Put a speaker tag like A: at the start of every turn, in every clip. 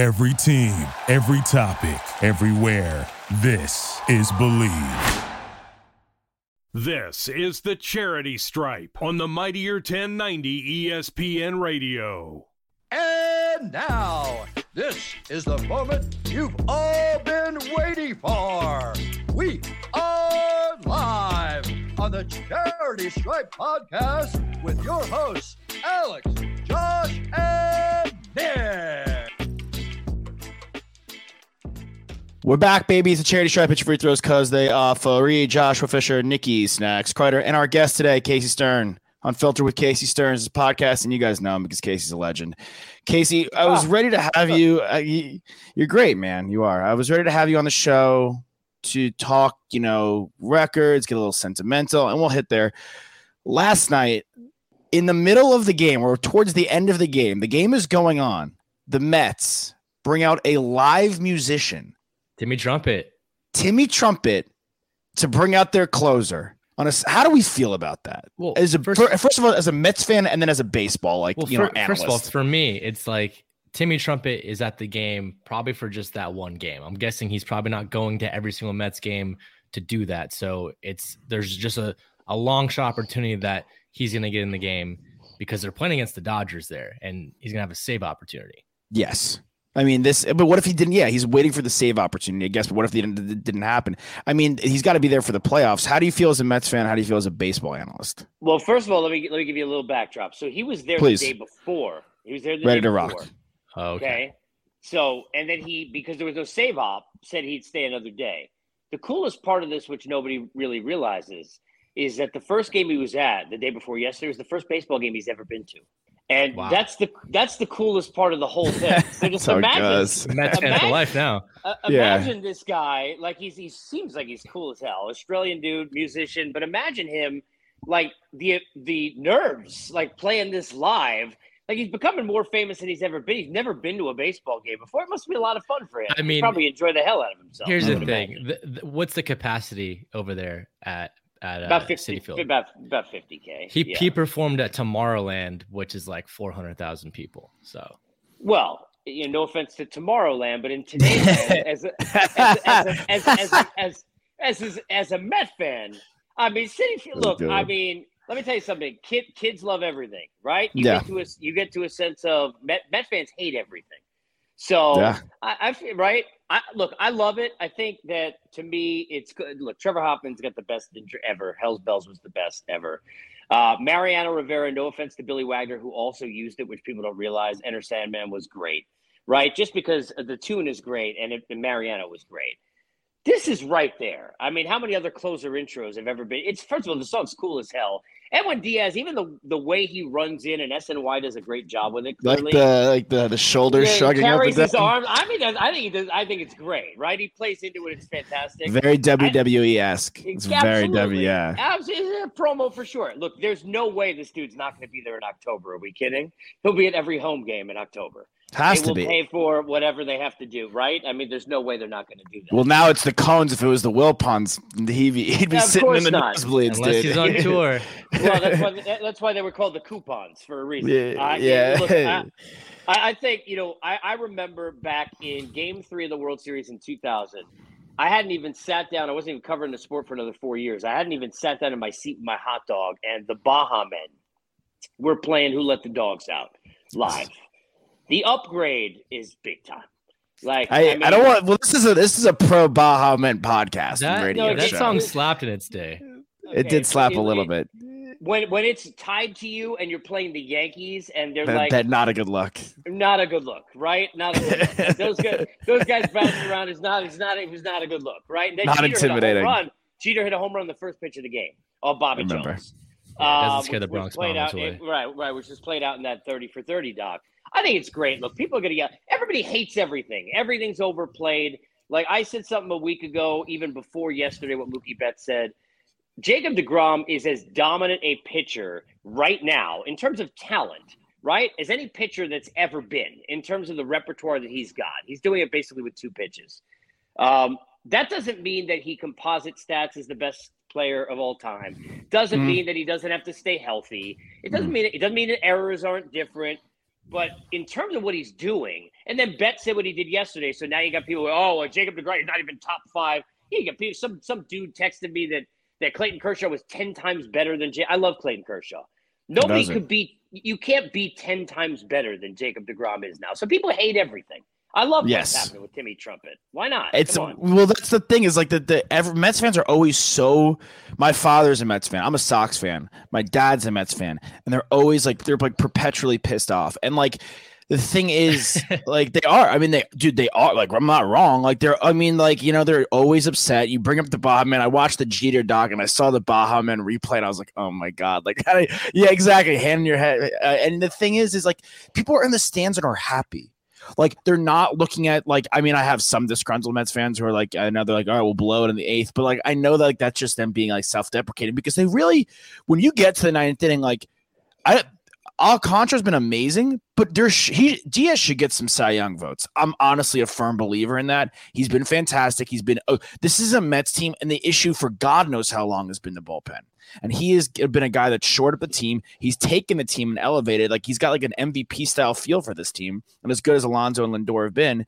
A: Every team, every topic, everywhere. This is Bleav.
B: This is the Charity Stripe on the Mightier 1090 ESPN Radio.
C: And now, this is the moment you've all been waiting for. We are live on the Charity Stripe podcast with your hosts, Alex, Josh, and Nick.
D: We're back, baby. It's a charity stripe. Pitch free throws because they offer Reed, Joshua Fisher, Nikki, Snacks, Kreider, and our guest today, Casey Stern. On Filter with Casey Stern's podcast, and you guys know him because Casey's a legend. Casey, I was ready to have you. Uh, you you're great, man. You are. I was ready to have you on the show to talk, you know, records, get a little sentimental, and we'll hit there. Last night, in the middle of the game, or towards the end of the game, the game is going on. The Mets bring out a live musician
E: Timmy Trumpet.
D: Timmy Trumpet to bring out their closer. On a, how do we feel about that?
E: Well,
D: as a
E: first-
D: first, of all, as a Mets fan, and then as a baseball, like
E: Well,
D: you know,
E: first of all, for me, it's like Timmy Trumpet is at the game probably for just that one game. I'm guessing he's probably not going to every single Mets game to do that. So it's there's just a, a long shot opportunity that he's going to get in the game because they're playing against the Dodgers there, and he's going to have a save opportunity.
D: yes. I mean this, but what if he didn't? Yeah, he's waiting for the save opportunity, I guess. But what if it didn't, didn't happen? I mean, he's got to be there for the playoffs. How do you feel as a Mets fan? How do you feel as a baseball analyst?
F: Well, first of all, let me let me give you a little backdrop. So he was there
D: Please.
F: the day before. He was there the
D: Ready
F: day
D: to
F: before.
D: rock.
E: Oh,
F: Okay. So and then he because there was no save op said he'd stay another day. The coolest part of this, which nobody really realizes, is that the first game he was at the day before yesterday was the first baseball game he's ever been to. And
E: Wow.
F: that's the that's the coolest part of the whole thing. So just
D: That's how it
F: imagine,
D: goes.
E: Mets fan for
F: Imagine-
E: life now.
F: uh,
D: Yeah.
F: imagine this guy like he's he seems like he's cool as hell australian dude musician but imagine him like the the nerves like playing this live like he's becoming more famous than he's ever been he's never been to a baseball game before it must be a lot of fun for him
E: I
F: He'd
E: mean,
F: probably enjoy the hell out of himself
E: Here's the
F: would
E: thing: the, the- what's the capacity over there at at uh,
F: about 50
E: Citi Field?
F: about about 50k
E: He
F: yeah.
E: he performed at Tomorrowland, which is like four hundred thousand people. So
F: well you know no offense to tomorrowland but in today's as as, as, as, as, as, as, as, as a Met fan, I mean, Citi Field. Look,
D: Okay.
F: I mean, let me tell you something. Kid, kids love everything, right? You
D: Yeah.
F: Get to a, you get to a sense of Met, Met fans hate everything. So
D: Yeah.
F: I, I feel right. I look, I love it. I think that to me, it's good. Look, Trevor Hoffman's got the best ever. Hell's Bells was the best ever. Uh, Mariano Rivera, no offense to Billy Wagner, who also used it, which people don't realize. Enter Sandman was great, right? Just because the tune is great and, it, and Mariano was great. This is right there. I mean, how many other closer intros have ever been? It's first of all, the song's cool as hell. Edwin Diaz, even the the way he runs in and SNY does a great job with it.
D: like
F: Clearly,
D: the like the the shoulders
F: Yeah,
D: shrugging up
F: his
D: down.
F: arms. I mean, I think he does. I think it's great, right? He plays into it. It's fantastic.
D: Very WWE esque. It's very. W. Yeah.
F: Absolutely. It's a promo for sure. Look, there's no way this dude's not going to be there in October. Are we kidding? He'll be at every home game in October.
D: Has
F: they
D: to
F: will
D: be.
F: pay for whatever they have to do, right? I mean, there's no way they're not going to do that.
D: Well, now it's the Cohens. If it was the Wilpons, he'd be, he'd be
F: Yeah,
D: sitting in the
F: not.
D: nosebleeds,
E: unless
D: dude.
E: he's on tour,
F: well, that's why that's why they were called the coupons for a reason.
D: Yeah,
F: Uh,
D: yeah.
F: Look, I, I I think you know. I, I remember back in Game Three of the World Series in 2000. I hadn't even sat down. I wasn't even covering the sport for another four years. I hadn't even sat down in my seat, with my hot dog, and the Baha Men were playing "Who Let the Dogs Out" live. The upgrade is big time. Like
D: I, I,
F: mean,
D: don't want. Well, this is a this is a pro Baha Men podcast and
E: that,
D: radio
F: no,
E: that
D: show.
E: song slapped in its day.
D: it did slap
F: it-
D: a little
F: it-
D: bit.
F: when when it's tied to you and you're playing the Yankees and they're
D: That,
F: like
D: that not a good look.
F: not a good look, right? Not a good look. those guys, those guys bouncing around is not, is not, it was not a good look, right? And then
D: Not
F: Jeter
D: intimidating.
F: home run. Jeter hit a home run the first pitch of the game. Oh, Bobby
D: Remember.
F: Jones.
E: Yeah, doesn't
F: Um,
E: scare the Bronx
F: played
E: Bombers
F: out,
E: away.
F: right, right, which is played out in that thirty for thirty doc. I think it's great. Look, people are gonna yell. Everybody hates everything. Everything's overplayed. Like I said something a week ago, even before yesterday, what Mookie Betts said. Jacob DeGrom is as dominant a pitcher right now in terms of talent, right, as any pitcher that's ever been in terms of the repertoire that he's got. He's doing it basically with two pitches. Um, that doesn't mean that he composite stats is the best player of all time. Doesn't
D: Mm.
F: mean that he doesn't have to stay healthy. It doesn't mean it doesn't mean that errors aren't different. But in terms of what he's doing, and then Betts said what he did yesterday. So now you got people, oh, well, Jacob DeGrom is not even top five. You got people, some some dude texted me that that Clayton Kershaw was ten times better than Jay. I love Clayton Kershaw. Nobody could beat. You can't be ten times better than Jacob Degrom is now. So people hate everything. I love
D: Yes.
F: what's happening with Timmy Trumpet. Why not?
D: It's well, that's the thing is like the the ever, Mets fans are always so. My father's a Mets fan. I'm a Sox fan. My dad's a Mets fan, and they're always like they're like perpetually pissed off. And like the thing is, like they are. I mean, they dude, they are like I'm not wrong. Like they're. I mean, like you know, they're always upset. You bring up the Baha Man. I watched the Jeter doc and I saw the Baha Man replay, and I was like, oh my god, like yeah, exactly. Hand in your head. Uh, and the thing is, is like people are in the stands and are happy. Like they're not looking at like I mean I have some disgruntled Mets fans who are like I know they're like all right we'll blow it in the eighth but like I know that like that's just them being like self deprecating because they really when you get to the ninth inning like I Alcantara's been amazing but there's he Diaz should get some Cy Young votes I'm honestly a firm believer in that he's been fantastic he's been oh, this is a Mets team and the issue for God knows how long has been the bullpen and he has been a guy that's short up the team. He's taken the team and elevated. Like he's got like an MVP style feel for this team. And as good as Alonso and Lindor have been,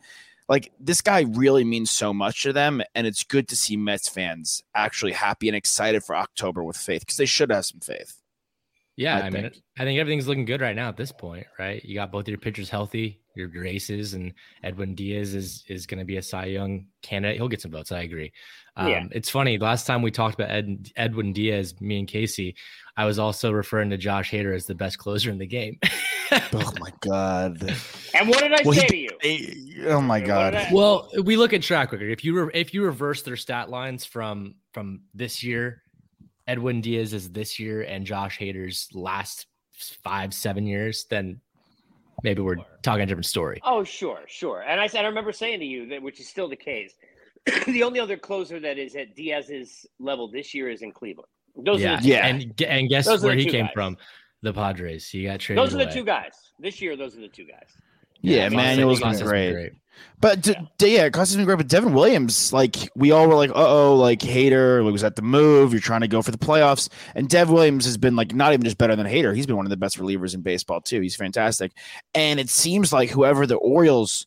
D: like this guy really means so much to them. And it's good to see Mets fans actually happy and excited for October with faith because they should have some faith.
E: Yeah,
D: I
E: I, mean,
D: think.
E: I think everything's looking good right now at this point, right? You got both your pitchers healthy, your graces, and Edwin Diaz is is going to be a Cy Young candidate. He'll get some votes. I agree. Um,
F: Yeah.
E: It's funny. Last time we talked about Ed, Edwin Diaz, me and Casey, I was also referring to Josh Hader as the best closer in the game.
D: Oh my God.
F: And what did I
D: Well,
F: say
D: he-
F: to you?
D: oh my God.
F: I-
E: well, we look at track record. If you re- if you reverse their stat lines from from this year, Edwin Diaz is this year, and Josh Hader's last five seven years, then maybe we're talking a different story.
F: Oh, sure, sure. And I said I remember saying to you that, which is still the case. the only other closer that is at Diaz's level this year is in Cleveland. Those
E: yeah,
F: are the two
D: Yeah.
E: And and guess
F: Those
E: where he came
F: guys.
E: from? The Padres. He got traded.
F: Those are the
E: away.
F: two guys. This year, those are the two guys.
D: Yeah, Emmanuel's
F: Costas-
D: been
E: Costas
D: great. But d- d- yeah, Costa's been great. But Devin Williams, like we all were like, uh oh, like Hader was at the move. You're trying to go for the playoffs, and Dev Williams has been like not even just better than Hader. He's been one of the best relievers in baseball too. He's fantastic, and it seems like whoever the Orioles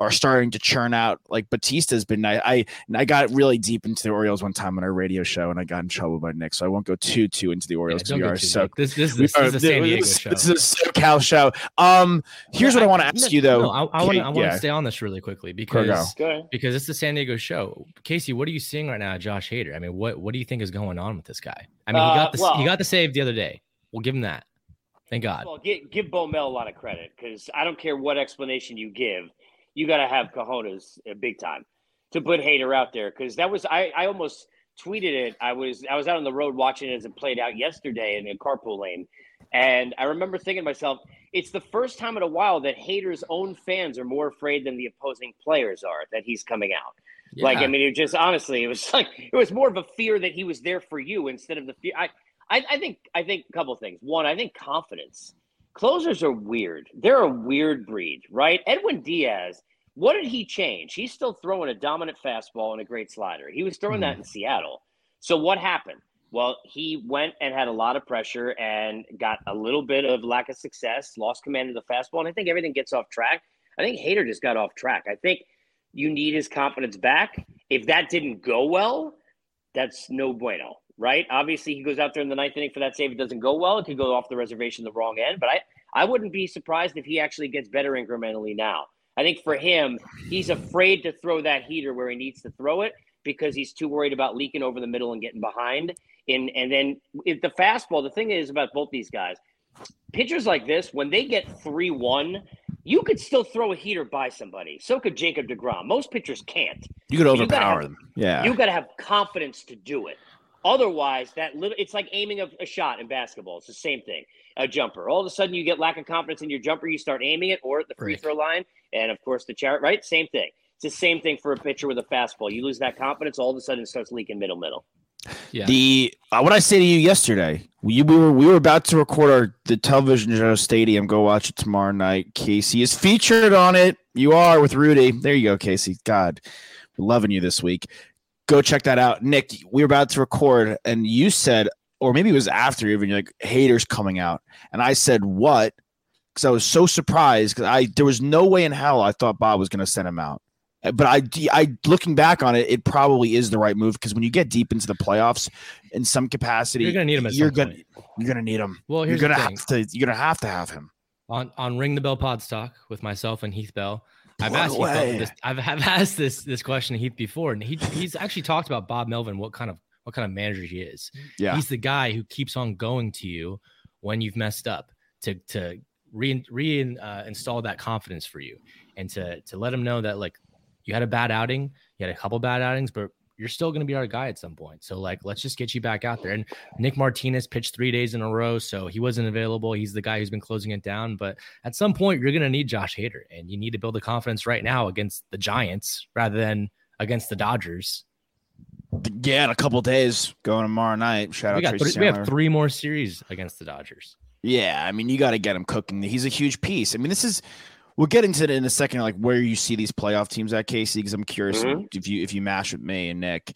D: are starting to churn out, like Bautista's been. I I, I got really deep into the Orioles one time on our radio show, and I got in trouble by Nick, so I won't go too too into the Orioles.
E: don't
D: we are
E: too
D: so
E: deep. this this,
D: we
E: this,
D: are-
E: is a San Diego
D: this,
E: show.
D: this is a SoCal show. Um, here's
E: Yeah,
D: what I want to ask
E: no,
D: you though.
E: No, I, I want to I want
D: yeah.
E: stay on this really quickly because
D: go.
E: Because it's the San Diego show. Casey, what are you seeing right now, Josh Hader? I mean, what what do you think is going on with this guy? I mean, he
F: Uh,
E: got the
F: well-
E: he got the save the other day. We'll give him that. Thank God.
F: Well, give, give Bo Mel a lot of credit because I don't care what explanation you give, you got to have cojones uh, big time to put Hader out there because that was I, I almost tweeted it. I was I was out on the road watching it as it played out yesterday in a carpool lane, and I remember thinking to myself, it's the first time in a while that Hader's own fans are more afraid than the opposing players are that he's coming out. Like, I mean, it just honestly, it was like it was more of a fear that he was there for you instead of the fear. I, I, I think, I think a couple of things. One, I think confidence. Closers are weird. They're a weird breed, right? Edwin Diaz. What did he change? He's still throwing a dominant fastball and a great slider. He was throwing that mm-hmm. in Seattle. So what happened? Well, he went and had a lot of pressure and got a little bit of lack of success, lost command of the fastball, and I think everything gets off track. I think Hader just got off track. I think you need his confidence back. If that didn't go well, that's no bueno, right? Obviously, he goes out there in the ninth inning for that save. It doesn't go well. It could go off the reservation the wrong end. But I, I wouldn't be surprised if he actually gets better incrementally now. I think for him, he's afraid to throw that heater where he needs to throw it because he's too worried about leaking over the middle and getting behind. And and then if the fastball, the thing is about both these guys, pitchers like this, when they get three one, you could still throw a heater by somebody. So could Jacob Degrom. Most pitchers can't.
D: You could
F: You gotta
D: overpower
F: have-
D: them. Yeah.
F: You got to have confidence to do it. Otherwise, that little it's like aiming a, a shot in basketball. It's the same thing. A jumper. All of a sudden, you get lack of confidence in your jumper. You start aiming it, or at the free
E: Right.
F: throw line, and of course the chart. Right, same thing. It's the same thing for a pitcher with a fastball. You lose that confidence, all of a sudden it starts leaking middle middle.
E: Yeah.
D: The uh, what I say to you yesterday, we, we were we were about to record our the television show Stadium. Go watch it tomorrow night. Casey is featured on it. You are with Rudy. There you go, Casey. God, we're loving you this week. Go check that out, Nick. We were about to record, and you said, or maybe it was after even. You're like Hader's coming out, and I said what? because I was so surprised because I there was no way in hell I thought Bob was going to send him out. Uh, But I, I looking back on it, it probably is the right move because when you get deep into the playoffs, in some capacity,
E: You're gonna need him
D: you're gonna
E: point.
D: you're gonna need him.
E: Well,
D: You're
E: here's the
D: gonna
E: thing.
D: have to. You're gonna have to have him.
E: on on Ring the Bell Pod Stock with myself and Heath Bell. I've asked this, I've, I've asked this this question to Heath before, and he he's actually talked about Bob Melvin, what kind of what kind of manager he is.
D: Yeah,
E: He's the guy who keeps on going to you when you've messed up to to re, re uh, install that confidence for you and to to let him know that like you had a bad outing, you had a couple bad outings, but you're still going to be our guy at some point. So like, let's just get you back out there. And Nick Martinez pitched three days in a row, so he wasn't available. He's the guy who's been closing it down. But at some point, you're going to need Josh Hader, and you need to build the confidence right now against the Giants rather than against the Dodgers.
D: yeah. In a couple days, going tomorrow night. Shout
E: We
D: out
E: got three, we have three more series against the Dodgers.
D: Yeah, I mean, you got to get him cooking. He's a huge piece. I mean, this is. We'll get into it in a second, like where you see these playoff teams at Casey, because I'm curious
F: Mhm.
D: if you if you mash with me and Nick.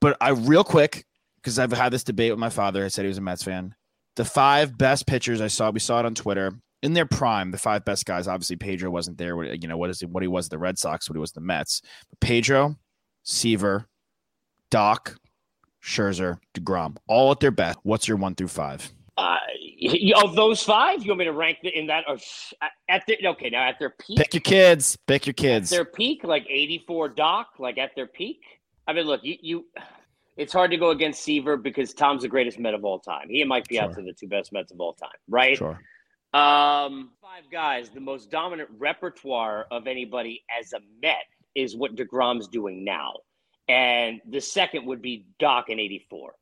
D: But I real quick, because I've had this debate with my father. I said he was a Mets fan. The five best pitchers I saw, we saw it on Twitter in their prime. The five best guys. Obviously, Pedro wasn't there. What you know, what is it? What he was the Red Sox, what he was the Mets. But Pedro, Seaver, Doc, Scherzer, Degrom, all at their best. What's your one through five?
F: Of those five, you want me to rank in that? Or at the okay, now at their peak,
D: Pick your kids. Pick your kids.
F: their peak, like eighty-four Doc, like at their peak. I mean, look, you, you it's hard to go against Seaver because Tom's the greatest Met of all time. He and Mike Piazza
D: Sure.
F: are the two best Mets of all time, right?
D: Sure.
F: Um, five guys, the most dominant repertoire of anybody as a Met is what DeGrom's doing now. And the second would be Doc in 84.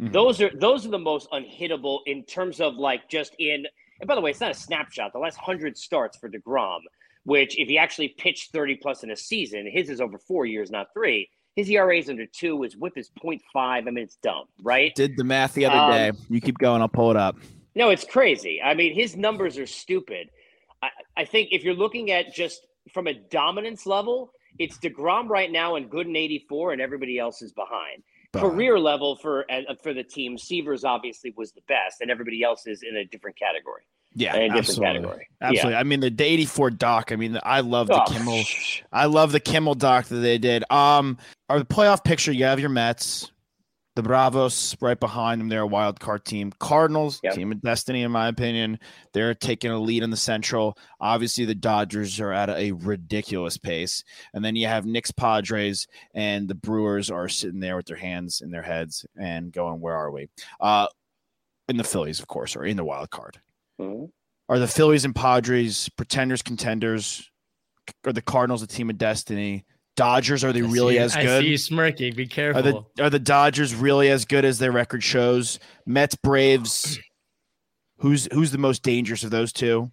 D: Mhm.
F: Those are those are the most unhittable in terms of like just in and by the way, it's not a snapshot. The last hundred starts for DeGrom, which if he actually pitched 30 plus in a season, his is over four years, not three. His ERA is under two, his whip is 0.5. I mean, it's dumb, right?
D: Did the math the other
F: Um,
D: day. You keep going. I'll pull it up.
F: No, it's crazy. I mean, his numbers are stupid. I, I think if you're looking at just from a dominance level, it's DeGrom right now and Gooden 84, and everybody else is behind. Career level for uh, for the team, Seaver's obviously was the best, and everybody else is in a different category.
D: Yeah,
F: in a different
D: absolutely.
F: category.
D: Absolutely. I mean, the, the 84 doc. I mean, I love the
F: Oh,
D: Kimmel. I love the Kimmel doc that they did. Um, our playoff picture. You have your Mets, the Bravos right behind them. They're a wild card team. Cardinals,
F: Yep.
D: team of destiny, in my opinion. They're taking a lead in the Central. Obviously, the Dodgers are at a ridiculous pace, and then you have Nick's, Padres, and the Brewers are sitting there with their hands in their heads and going, "Where are we?" Uh, and the Phillies, of course, are in the wild card.
F: Mhm.
D: Are the Phillies and Padres pretenders, contenders? Are the Cardinals a team of destiny? Dodgers are they
E: I
D: really
E: see-
D: as
E: I
D: good?
E: see you smirking. Be
D: Are
E: careful.
D: the are the Dodgers really as good as their record shows? Mets, Braves. Who's who's the most dangerous of those two?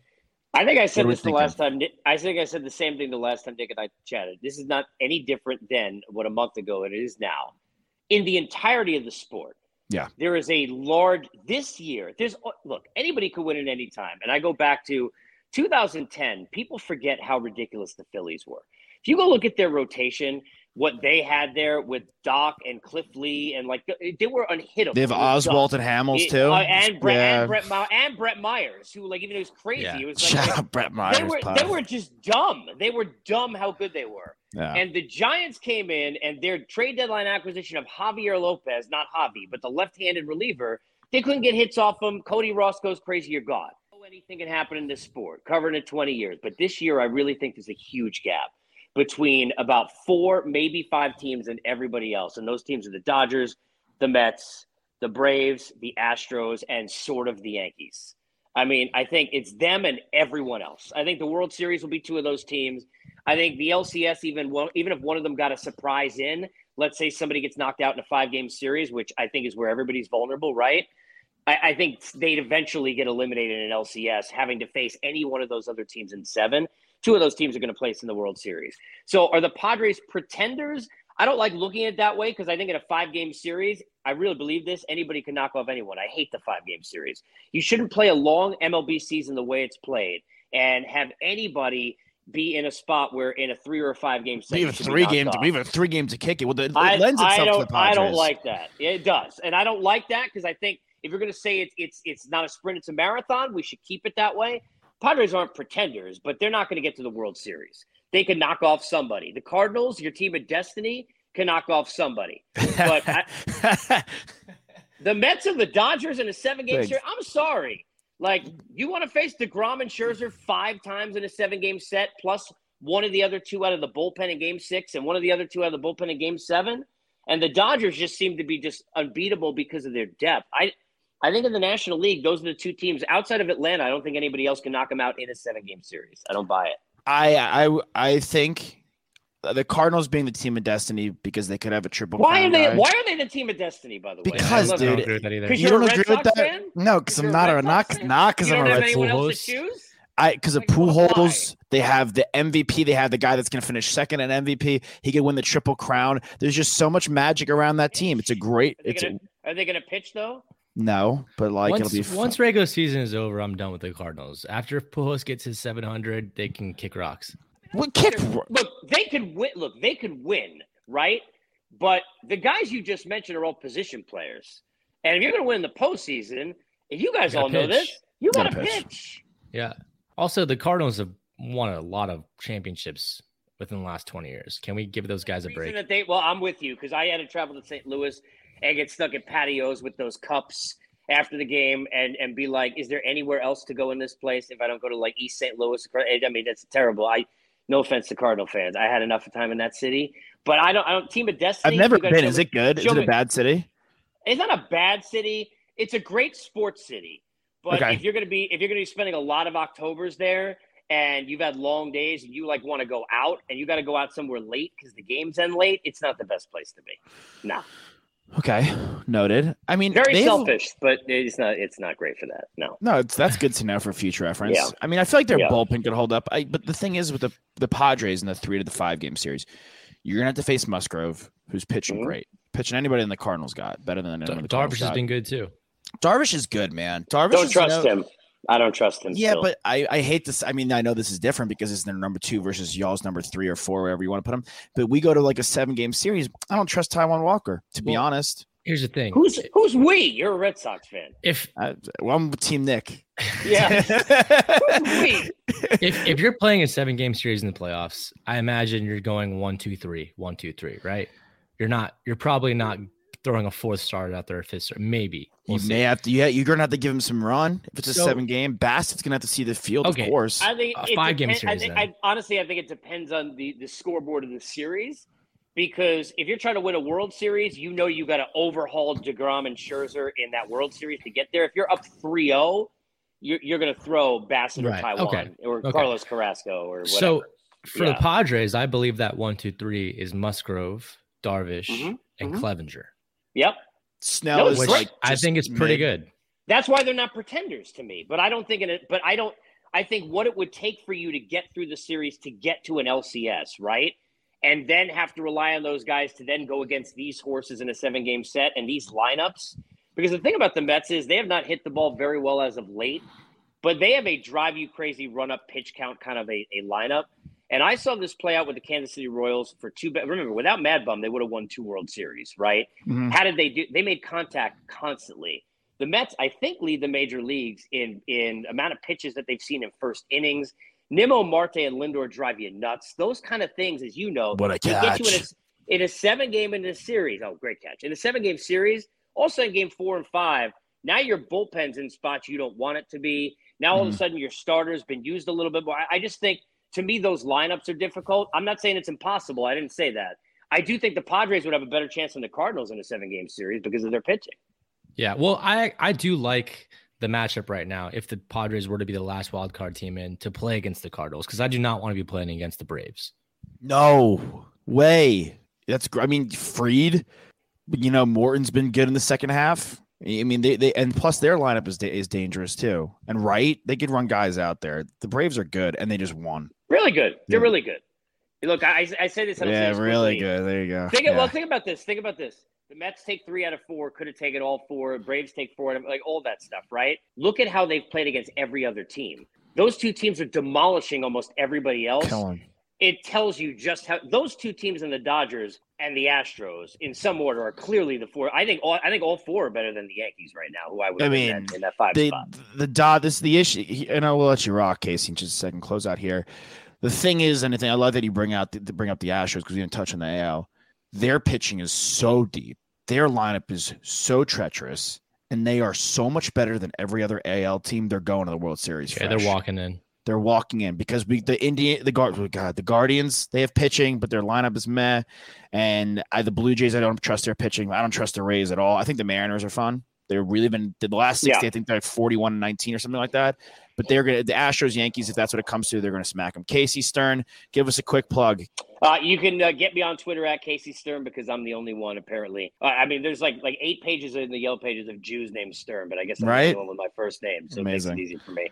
F: I think I said this the last time. I think I said the same thing the last time Nick and I chatted. This is not any different than what a month ago it is now. In the entirety of the sport,
D: Yeah.
F: there is a large this year. There's oh, look, anybody could win at any time, and I go back to 2010. People forget how ridiculous the Phillies were. If you go look at their rotation, what they had there with Doc and Cliff Lee, and like they were unhittable.
D: They have
F: It was dumb.
D: Oswalt and Hamels too.
F: uh, and Brett
D: Yeah.
F: and Brett My- and Brett Myers, who like even though he was crazy,
E: Yeah.
F: it was like
D: Shout out Brett Myers.
F: they were they were just dumb. They were dumb how good they were.
D: yeah.
F: And the Giants came in and their trade deadline acquisition of Javier Lopez, not Javi, but the left-handed reliever, they couldn't get hits off him. Cody Ross goes crazy. You're gone. Anything can happen in this sport. Covering it 20 years, but this year I really think there's a huge gap between about four, maybe five teams and everybody else. And those teams are the Dodgers, the Mets, the Braves, the Astros, and sort of the Yankees. I mean, I think it's them and everyone else. I think the World Series will be two of those teams. I think the LCS, even one, even if one of them got a surprise in, let's say somebody gets knocked out in a five game series, which I think is where everybody's vulnerable, right? I, I think they'd eventually get eliminated in LCS, having to face any one of those other teams in seven. Two of those teams are going to place in the World Series. So are the Padres pretenders? I don't like looking at it that way because I think in a five game series, I really believe this. Anybody can knock off anyone. I hate the five game series. You shouldn't play a long MLB season the way it's played and have anybody be in a spot where in a three or a five game
D: we
F: series.
D: have three games. We have three games to kick it. Well, it, it
F: I,
D: lends itself
F: I
D: to the. Padres.
F: I don't like that. It does, and I don't like that because I think if you're going to say it's it's it's not a sprint, it's a marathon, we should keep it that way. Padres aren't pretenders, but they're not going to get to the World Series. They can knock off somebody. The Cardinals, your team of destiny, can knock off somebody. But I, the Mets and the Dodgers in a seven game series, I'm sorry. Like, you want to face DeGrom and Scherzer five times in a seven game set, plus one of the other two out of the bullpen in game six and one of the other two out of the bullpen in game seven? And the Dodgers just seem to be just unbeatable because of their depth. I, I think in the National League, those are the two teams outside of Atlanta. I don't think anybody else can knock them out in a seven game series. I don't buy it.
D: I I I think the Cardinals being the team of destiny because they could have a triple.
F: Why
D: crown
F: are they?
D: guy.
F: Why are they the team of destiny? By the way,
D: Because,
F: I love
E: I don't
D: dude,
E: agree that either.
F: Because
D: You don't
F: a Red
D: agree with that?
F: fan?
D: No, because I'm not a not
F: Sox fan?
D: not because I'm a Red
E: Sox.
D: I because of
F: Like, why?
D: Pujols, they have the MVP. They have the guy that's going to finish second in MVP. He could win the triple crown. There's just so much magic around that team. It's a great.
F: Are they
D: It's a,
F: gonna, are they going to pitch though?
D: No, but like
E: once,
D: it'll be fun.
E: once regular season is over, I'm done with the Cardinals. After Pujols gets his 700, they can kick rocks.
D: What kick?
F: Look, they could win. Look, they could win, right? But the guys you just mentioned are all position players, and if you're going to win the postseason, and you guys
E: You gotta
F: all know this, you got
D: Gotta pitch.
F: pitch.
E: Yeah. Also, the Cardinals have won a lot of championships within the last 20 years. Can we give those guys a break?
F: that they, well, I'm with you because I had to travel to St. Louis and get stuck at patios with those cups after the game and and be like, is there anywhere else to go in this place if I don't go to like East St. Louis? I mean, that's terrible. I no offense to Cardinal fans, I had enough time in that city, but I don't. I don't. Team of Destiny.
D: I've never been. Is
F: me-
D: it good? Is it a bad city?
F: It's not a bad city. It's a great sports city. But
D: Okay.
F: if you're gonna be if you're gonna be spending a lot of Octobers there and you've had long days and you like want to go out and you got to go out somewhere late because the games end late, it's not the best place to be. No,
D: Okay, noted. I mean,
F: very
D: they have-
F: selfish, but it's not it's not great for that. No,
D: No, it's that's good to know for future reference.
F: Yeah.
D: I mean, I feel like their
F: Yeah.
D: bullpen could hold up. I, but the thing is, with the the Padres in the three to the five game series, you're gonna have to face Musgrove, who's pitching
F: Mhm.
D: great, pitching anybody in the Cardinals got better than anyone. the
E: Darvish
D: Cardinals
E: has
D: got.
E: been good too.
D: Darvish is good, man. Darvish
F: don't
D: is,
F: trust
D: you know-
F: him. I don't trust him.
D: Yeah,
F: still.
D: but I, I hate this. I mean, I know this is different because it's their number two versus y'all's number three or four, wherever you want to put them. But we go to like a seven game series. I don't trust Taijuan Walker, to be honest.
E: Here's the thing.
F: who's who's we? You're a Red Sox fan.
E: If
D: I, well, I'm Team Nick.
F: Yeah,
E: if if you're playing a seven game series in the playoffs, I imagine you're going one, two, three, one, two, three, right? You're not. You're probably not throwing a fourth starter out there, a fifth starter. Maybe. We'll
D: you
E: see.
D: may have to. Yeah, you're gonna have to give him some run. If it's a
E: So-
D: seven game, Bassitt's gonna have to see the field,
E: Okay.
D: of course.
F: I think
E: A
F: it
E: five-game series,
F: I think. I, honestly, I think it depends on the the scoreboard of the series. Because if you're trying to win a World Series, you know you got to overhaul DeGrom and Scherzer in that World Series to get there. If you're up 3-0, you're, you're going to throw Bassitt or Taijuan
E: okay,
F: or
E: okay.
F: Carlos Carrasco or whatever.
E: So for the Padres, I believe that one, two, three is Musgrove, Darvish,
F: Mhm,
E: and
F: mhm.
E: Clevinger.
F: Yep.
D: Snell
F: No,
D: is
E: Which
D: like
E: I think it's pretty
D: mid.
E: good.
F: That's why they're not pretenders to me. But I don't think in it. But I don't. I think what it would take for you to get through the series to get to an LCS, right? And then have to rely on those guys to then go against these horses in a seven game set and these lineups. Because the thing about the Mets is they have not hit the ball very well as of late, but they have a drive you crazy run up pitch count kind of a, a lineup. And I saw this play out with the Kansas City Royals for two. Remember, without Mad Bum, they would have won two World Series, right?
D: Mhm.
F: How did they do? They made contact constantly. The Mets, I think, lead the major leagues in in amount of pitches that they've seen in first innings. Nimmo, Marte, and Lindor drive you nuts. Those kind of things, as you know,
D: What a
F: they get you in
D: catch.
F: a, in a seven game in a series. Oh, great catch! In a seven game series, also in game four and five. Now your bullpen's in spots you don't want it to be. Now all of
D: Mhm.
F: a sudden your starter's been used a little bit more. I, I just think to me those lineups are difficult. I'm not saying it's impossible. I didn't say that. I do think the Padres would have a better chance than the Cardinals in a seven game series because of their pitching.
E: Yeah. Well, I I do like the matchup right now. If the Padres were to be the last wild card team in to play against the Cardinals, because I do not want to be playing against the Braves.
D: No way. That's I mean, Fried. You know, Morton's been good in the second half. I mean, they, they and plus their lineup is is dangerous too. And right, they could run guys out there. The Braves are good, and they just won.
F: Really good. They're
D: Yeah.
F: really good. Look, I, I say this. I
D: Yeah,
F: this
D: really good. There you go.
F: Think
D: yeah.
F: well, think about this. Think about this. The Mets take three out of four. Could have taken all four. Braves take four. Like all that stuff, right? Look at how they've played against every other team. Those two teams are demolishing almost everybody else.
D: Killing.
F: It tells you just how those two teams and the Dodgers and the Astros in some order are clearly the four. I think all I think all four are better than the Yankees right now, who I would
D: I mean,
F: in, that, in that five
D: the
F: spot.
D: the dot. This is the issue, and I will let you rock, Casey, in just a second. Close out here. The thing is, and I think I love that you bring out the, bring up the Astros because we didn't touch on the AL. Their pitching is so deep. Their lineup is so treacherous, and they are so much better than every other AL team. They're going to the World Series.
E: Yeah,
D: fresh.
E: they're walking in.
D: They're walking in because we the Indian the guard oh God the Guardians they have pitching but their lineup is meh, and I, the Blue Jays I don't trust their pitching. I don't trust the Rays at all. I think the Mariners are fun. They're really been the last sixty.
F: Yeah.
D: I think they're like forty one and nineteen or something like that. But they're gonna the Astros Yankees if that's what it comes to they're gonna smack them. Casey Stern, give us a quick plug.
F: Uh, you can uh, get me on Twitter at Casey Stern because I'm the only one apparently. Uh, I mean, there's like like eight pages in the yellow pages of Jews named Stern, but I guess I'm
D: Right.
F: the only one with my first name, so
D: Amazing.
F: it makes it easy for me.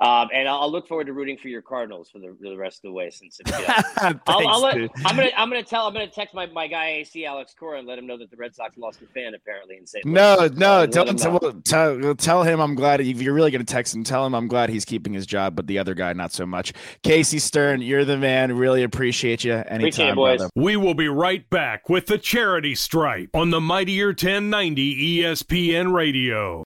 F: Um, and I'll, I'll look forward to rooting for your Cardinals for the, for the rest of the way. Since if, you know,
D: Thanks,
F: I'll, I'll let,
D: dude.
F: I'm gonna I'm gonna tell I'm gonna text my, my guy AC Alex Cora and let him know that the Red Sox lost a fan apparently and say
D: No, no,
F: Let
D: tell,
F: him
D: tell, tell, tell him I'm glad if you're really going to text him, tell him I'm glad he's keeping his job, but the other guy not so much. Casey Stern, you're the man. Really appreciate you. Anytime,
F: Appreciate it, boys.
D: brother.
B: We will be right back with the Charity Stripe on the Mightier 1090 ESPN Radio.